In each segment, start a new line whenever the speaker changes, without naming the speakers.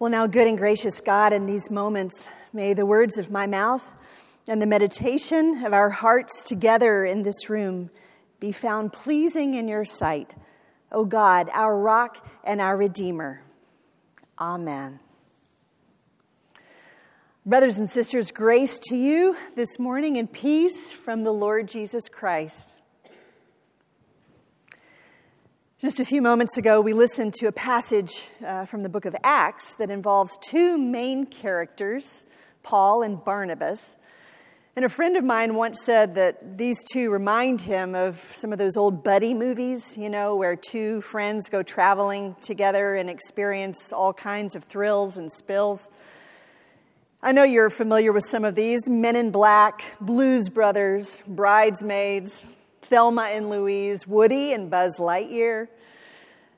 Well, now, good and gracious God, in these moments, may the words of my mouth and the meditation of our hearts together in this room be found pleasing in your sight, O God, our rock and our Redeemer. Amen. Brothers and sisters, grace to you this morning and peace from the Lord Jesus Christ. Just a few moments ago, we listened to a passage uh, from the book of Acts that involves two main characters, Paul and Barnabas. And a friend of mine once said that these two remind him of some of those old buddy movies, you know, where two friends go traveling together and experience all kinds of thrills and spills. I know you're familiar with some of these Men in Black, Blues Brothers, Bridesmaids, Thelma and Louise, Woody and Buzz Lightyear.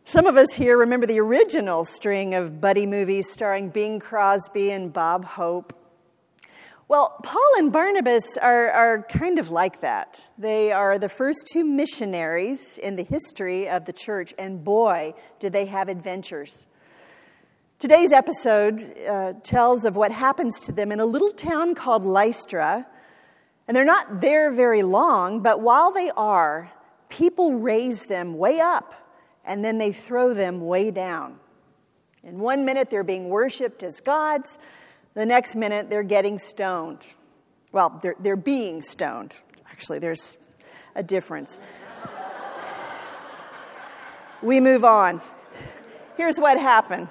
Some of us here remember the original string of buddy movies starring Bing Crosby and Bob Hope. Well, Paul and Barnabas are, are kind of like that. They are the first two missionaries in the history of the church, and boy, did they have adventures. Today's episode uh, tells of what happens to them in a little town called Lystra and they're not there very long, but while they are, people raise them way up and then they throw them way down. In one minute, they're being worshiped as gods, the next minute, they're getting stoned. Well, they're, they're being stoned. Actually, there's a difference. we move on. Here's what happened.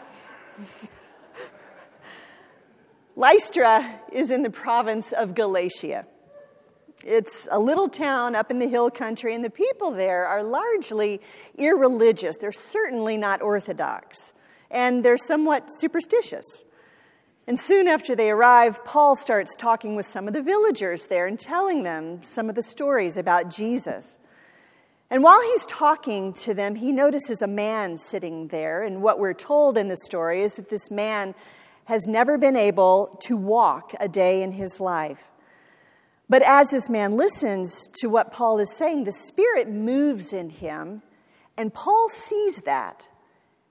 Lystra is in the province of Galatia. It's a little town up in the hill country, and the people there are largely irreligious. They're certainly not orthodox, and they're somewhat superstitious. And soon after they arrive, Paul starts talking with some of the villagers there and telling them some of the stories about Jesus. And while he's talking to them, he notices a man sitting there. And what we're told in the story is that this man has never been able to walk a day in his life. But as this man listens to what Paul is saying, the Spirit moves in him, and Paul sees that.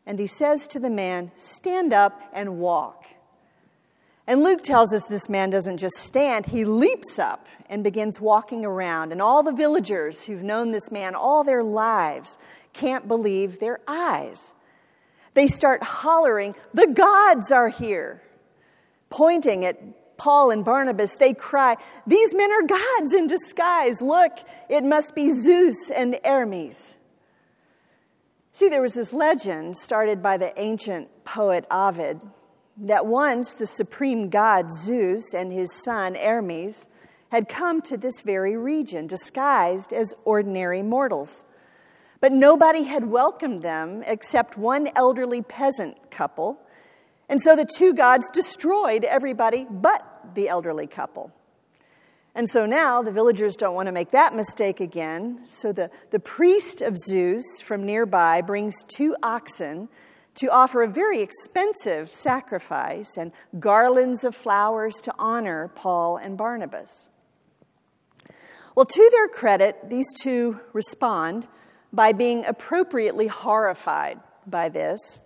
And he says to the man, Stand up and walk. And Luke tells us this man doesn't just stand, he leaps up and begins walking around. And all the villagers who've known this man all their lives can't believe their eyes. They start hollering, The gods are here, pointing at Paul and Barnabas, they cry, These men are gods in disguise. Look, it must be Zeus and Hermes. See, there was this legend started by the ancient poet Ovid that once the supreme god Zeus and his son Hermes had come to this very region disguised as ordinary mortals. But nobody had welcomed them except one elderly peasant couple and so the two gods destroyed everybody but the elderly couple. And so now the villagers don't want to make that mistake again. So the, the priest of Zeus from nearby brings two oxen to offer a very expensive sacrifice and garlands of flowers to honor Paul and Barnabas. Well, to their credit, these two respond by being appropriately horrified by this.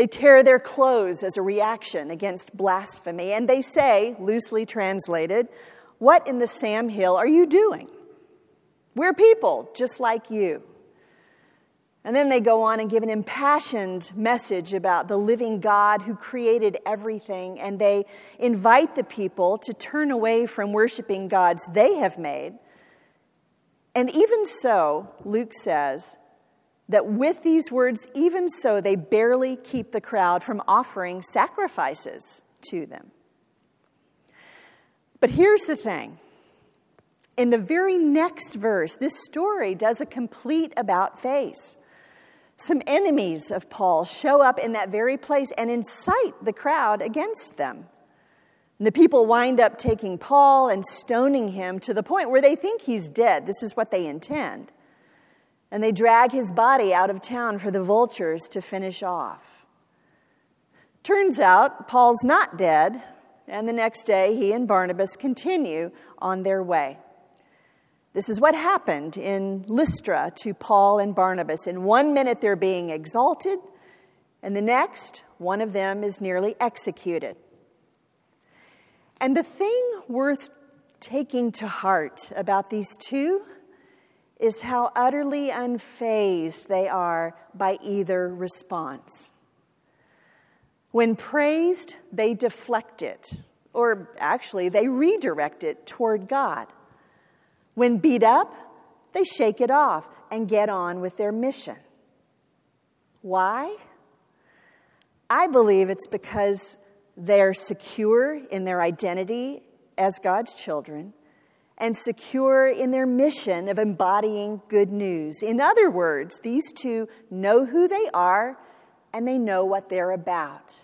They tear their clothes as a reaction against blasphemy, and they say, loosely translated, What in the Sam Hill are you doing? We're people just like you. And then they go on and give an impassioned message about the living God who created everything, and they invite the people to turn away from worshiping gods they have made. And even so, Luke says, that with these words, even so, they barely keep the crowd from offering sacrifices to them. But here's the thing in the very next verse, this story does a complete about face. Some enemies of Paul show up in that very place and incite the crowd against them. And the people wind up taking Paul and stoning him to the point where they think he's dead. This is what they intend and they drag his body out of town for the vultures to finish off. Turns out Paul's not dead, and the next day he and Barnabas continue on their way. This is what happened in Lystra to Paul and Barnabas. In one minute they're being exalted, and the next, one of them is nearly executed. And the thing worth taking to heart about these two is how utterly unfazed they are by either response. When praised, they deflect it, or actually, they redirect it toward God. When beat up, they shake it off and get on with their mission. Why? I believe it's because they're secure in their identity as God's children and secure in their mission of embodying good news. In other words, these two know who they are and they know what they're about.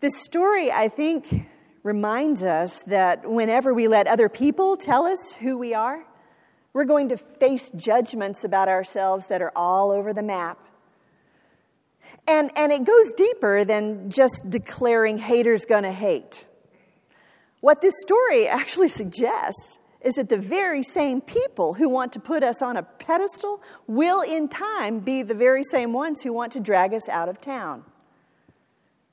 This story, I think, reminds us that whenever we let other people tell us who we are, we're going to face judgments about ourselves that are all over the map. And, and it goes deeper than just declaring haters gonna hate. What this story actually suggests is that the very same people who want to put us on a pedestal will in time be the very same ones who want to drag us out of town.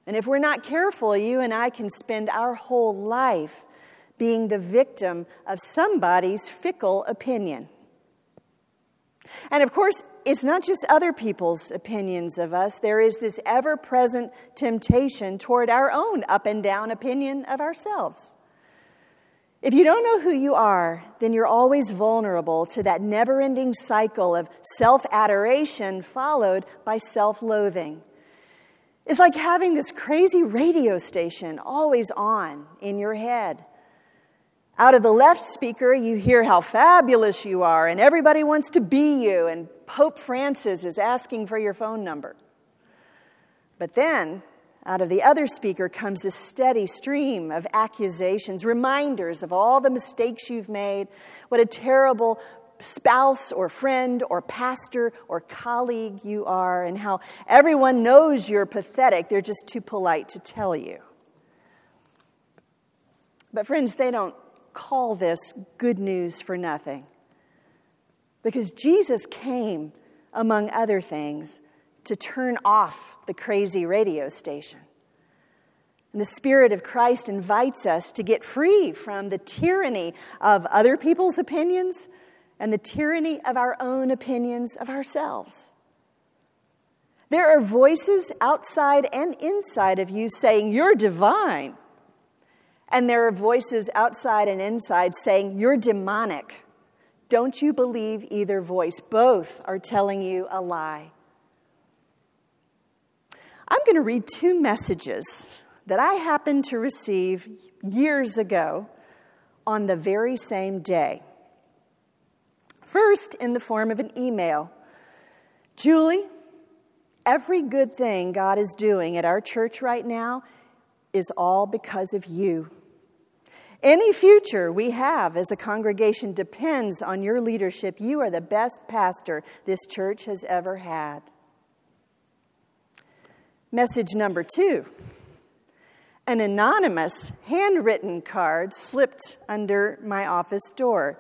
And if we're not careful, you and I can spend our whole life being the victim of somebody's fickle opinion. And of course, it's not just other people's opinions of us, there is this ever present temptation toward our own up and down opinion of ourselves. If you don't know who you are, then you're always vulnerable to that never ending cycle of self adoration followed by self loathing. It's like having this crazy radio station always on in your head. Out of the left speaker, you hear how fabulous you are, and everybody wants to be you, and Pope Francis is asking for your phone number. But then, out of the other speaker comes this steady stream of accusations, reminders of all the mistakes you've made, what a terrible spouse or friend or pastor or colleague you are, and how everyone knows you're pathetic. They're just too polite to tell you. But, friends, they don't call this good news for nothing. Because Jesus came, among other things, to turn off the crazy radio station. And the Spirit of Christ invites us to get free from the tyranny of other people's opinions and the tyranny of our own opinions of ourselves. There are voices outside and inside of you saying, You're divine. And there are voices outside and inside saying, You're demonic. Don't you believe either voice? Both are telling you a lie. I'm going to read two messages that I happened to receive years ago on the very same day. First, in the form of an email Julie, every good thing God is doing at our church right now is all because of you. Any future we have as a congregation depends on your leadership. You are the best pastor this church has ever had. Message number two an anonymous handwritten card slipped under my office door.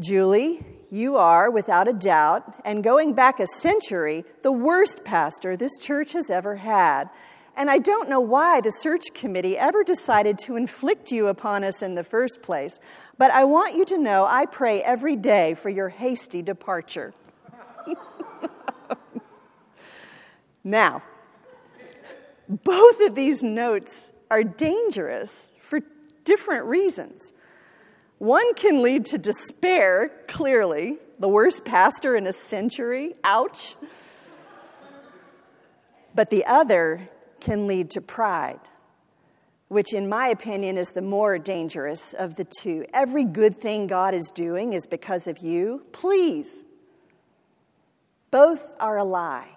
Julie, you are, without a doubt, and going back a century, the worst pastor this church has ever had. And I don't know why the search committee ever decided to inflict you upon us in the first place, but I want you to know I pray every day for your hasty departure. now, both of these notes are dangerous for different reasons. One can lead to despair, clearly, the worst pastor in a century, ouch. But the other can lead to pride, which, in my opinion, is the more dangerous of the two. Every good thing God is doing is because of you. Please. Both are a lie.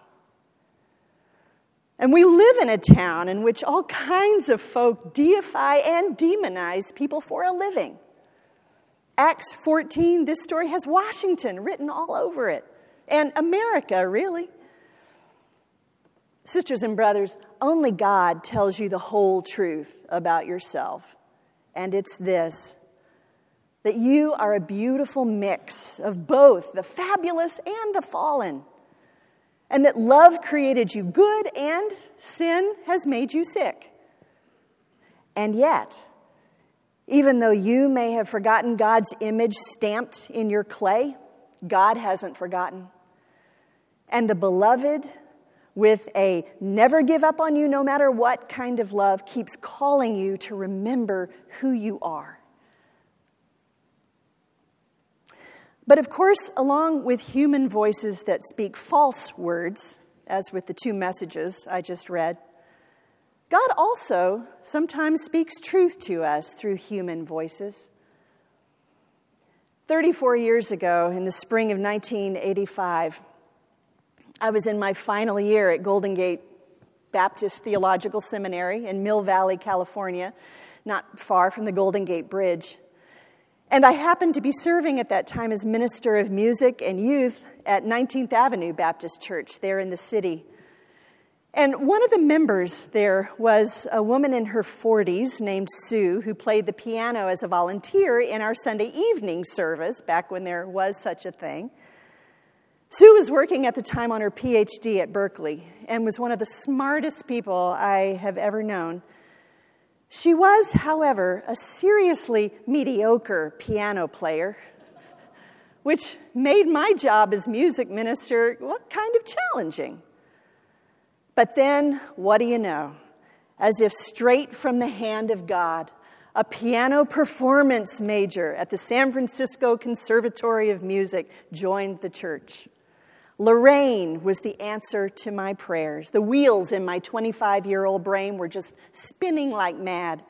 And we live in a town in which all kinds of folk deify and demonize people for a living. Acts 14, this story has Washington written all over it, and America, really. Sisters and brothers, only God tells you the whole truth about yourself, and it's this that you are a beautiful mix of both the fabulous and the fallen. And that love created you good and sin has made you sick. And yet, even though you may have forgotten God's image stamped in your clay, God hasn't forgotten. And the beloved, with a never give up on you no matter what kind of love, keeps calling you to remember who you are. But of course, along with human voices that speak false words, as with the two messages I just read, God also sometimes speaks truth to us through human voices. 34 years ago, in the spring of 1985, I was in my final year at Golden Gate Baptist Theological Seminary in Mill Valley, California, not far from the Golden Gate Bridge. And I happened to be serving at that time as minister of music and youth at 19th Avenue Baptist Church there in the city. And one of the members there was a woman in her 40s named Sue who played the piano as a volunteer in our Sunday evening service back when there was such a thing. Sue was working at the time on her PhD at Berkeley and was one of the smartest people I have ever known. She was, however, a seriously mediocre piano player, which made my job as music minister well, kind of challenging. But then, what do you know? As if straight from the hand of God, a piano performance major at the San Francisco Conservatory of Music joined the church. Lorraine was the answer to my prayers. The wheels in my 25 year old brain were just spinning like mad.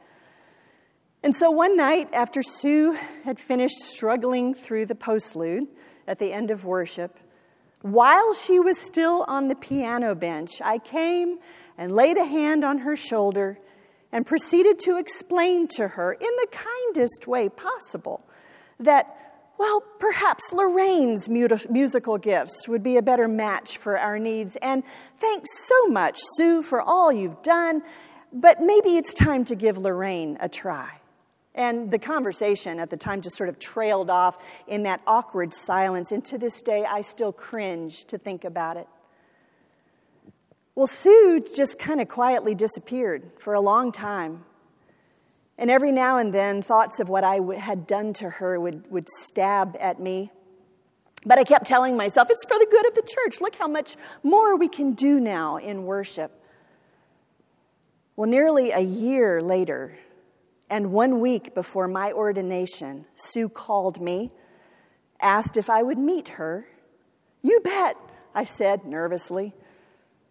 And so one night, after Sue had finished struggling through the postlude at the end of worship, while she was still on the piano bench, I came and laid a hand on her shoulder and proceeded to explain to her in the kindest way possible that well, perhaps Lorraine's musical gifts would be a better match for our needs. And thanks so much, Sue, for all you've done, but maybe it's time to give Lorraine a try. And the conversation at the time just sort of trailed off in that awkward silence. And to this day, I still cringe to think about it. Well, Sue just kind of quietly disappeared for a long time. And every now and then, thoughts of what I had done to her would, would stab at me. But I kept telling myself, it's for the good of the church. Look how much more we can do now in worship. Well, nearly a year later, and one week before my ordination, Sue called me, asked if I would meet her. You bet, I said nervously.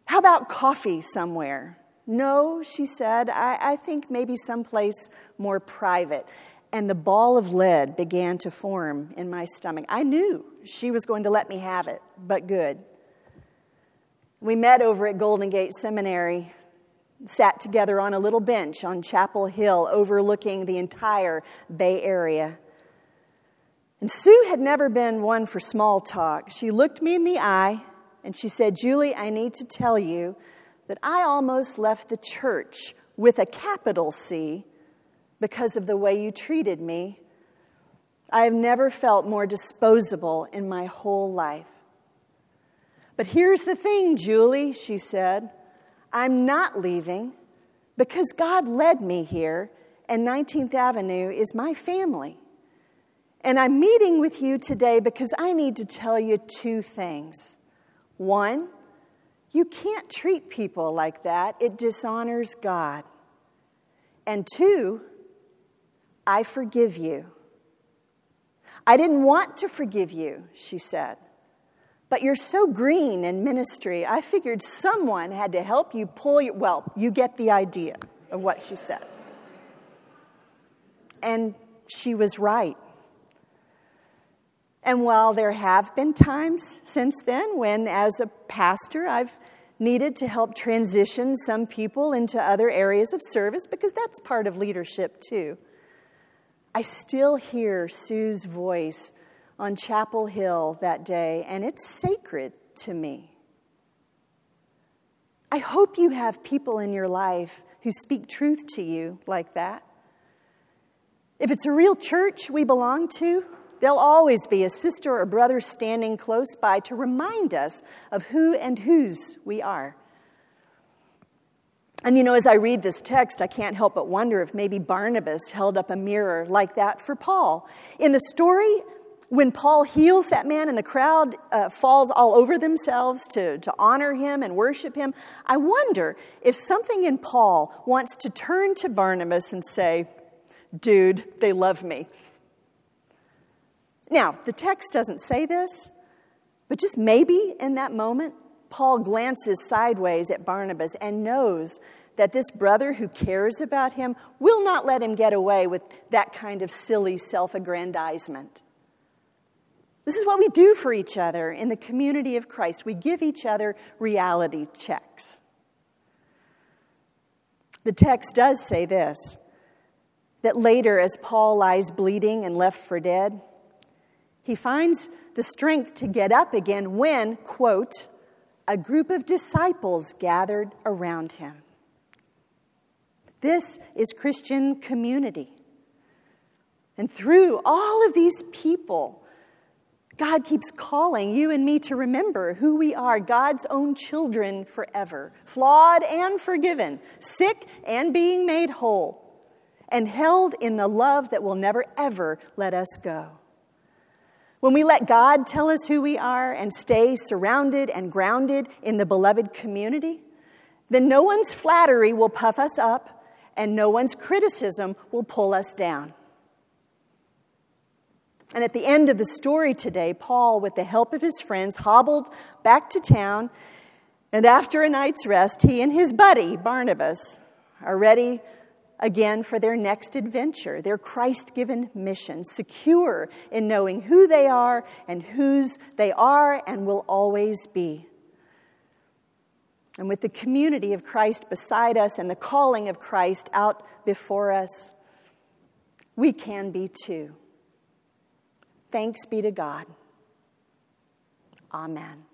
How about coffee somewhere? No, she said, I, I think maybe someplace more private. And the ball of lead began to form in my stomach. I knew she was going to let me have it, but good. We met over at Golden Gate Seminary, sat together on a little bench on Chapel Hill overlooking the entire Bay Area. And Sue had never been one for small talk. She looked me in the eye and she said, Julie, I need to tell you that I almost left the church with a capital C because of the way you treated me. I have never felt more disposable in my whole life. But here's the thing, Julie, she said. I'm not leaving because God led me here, and 19th Avenue is my family. And I'm meeting with you today because I need to tell you two things. One, you can't treat people like that, it dishonors God. And two, I forgive you. I didn't want to forgive you, she said. But you're so green in ministry, I figured someone had to help you pull you. Well, you get the idea of what she said. And she was right. And while there have been times since then when, as a pastor, I've needed to help transition some people into other areas of service, because that's part of leadership too, I still hear Sue's voice on Chapel Hill that day, and it's sacred to me. I hope you have people in your life who speak truth to you like that. If it's a real church we belong to, There'll always be a sister or brother standing close by to remind us of who and whose we are. And you know, as I read this text, I can't help but wonder if maybe Barnabas held up a mirror like that for Paul. In the story, when Paul heals that man and the crowd uh, falls all over themselves to, to honor him and worship him, I wonder if something in Paul wants to turn to Barnabas and say, Dude, they love me. Now, the text doesn't say this, but just maybe in that moment, Paul glances sideways at Barnabas and knows that this brother who cares about him will not let him get away with that kind of silly self aggrandizement. This is what we do for each other in the community of Christ. We give each other reality checks. The text does say this that later, as Paul lies bleeding and left for dead, he finds the strength to get up again when, quote, a group of disciples gathered around him. This is Christian community. And through all of these people, God keeps calling you and me to remember who we are God's own children forever, flawed and forgiven, sick and being made whole, and held in the love that will never, ever let us go. When we let God tell us who we are and stay surrounded and grounded in the beloved community, then no one's flattery will puff us up and no one's criticism will pull us down. And at the end of the story today, Paul, with the help of his friends, hobbled back to town. And after a night's rest, he and his buddy, Barnabas, are ready again for their next adventure, their Christ given mission, secure in knowing who they are and whose they are and will always be. And with the community of Christ beside us and the calling of Christ out before us, we can be too. Thanks be to God. Amen.